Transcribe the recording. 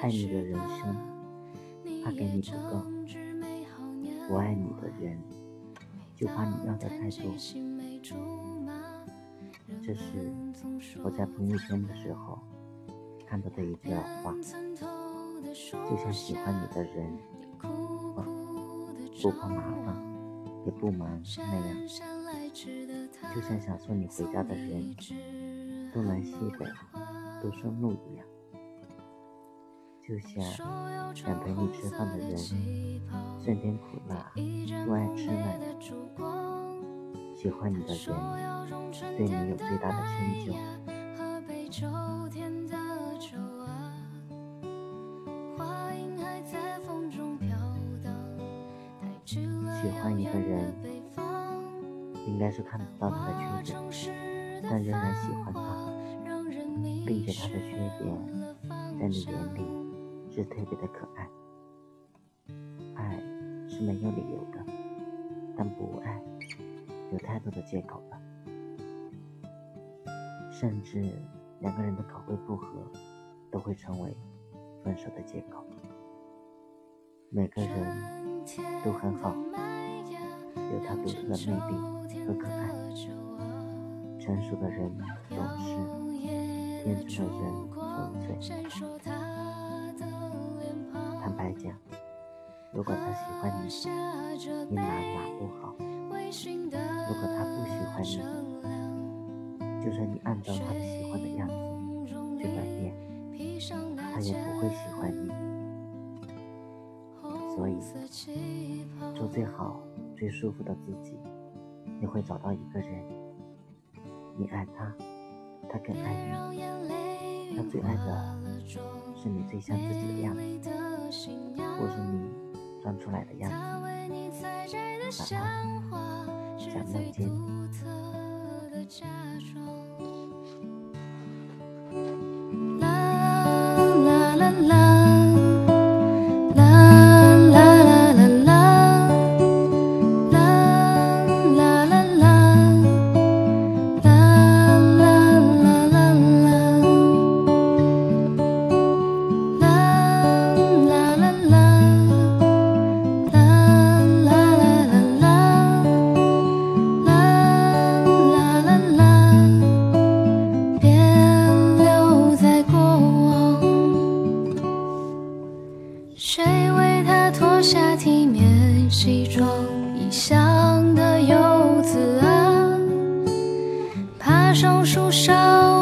爱你的人生，怕给你不够；不爱你的人，就怕你要的太多。这是我在朋友圈的时候看到的一句老话，就像喜欢你的人，不怕麻烦，也不忙那样，就像想送你回家的人，东南西北都顺路一样。就像想陪你吃饭的人，酸甜苦辣都爱吃那样。喜欢你的人，对你有最大的迁就。喜欢一个人，应该是看不到他的缺点，但仍然喜欢他，并且他的缺点在你眼里。是特别的可爱，爱是没有理由的，但不爱有太多的借口了，甚至两个人的口味不合，都会成为分手的借口。每个人都很好，有他独特的魅力和可爱。成熟的人懂事，天真的人纯粹。如果他喜欢你，你哪哪都好；如果他不喜欢你，就算你按照他喜欢的样子去改变，他也不会喜欢你。所以，做最好、最舒服的自己，你会找到一个人，你爱他，他更爱你，他最爱的是你最像自己的样子。或是你装出来的样子，哪怕想梦见异乡的游子啊爬上树梢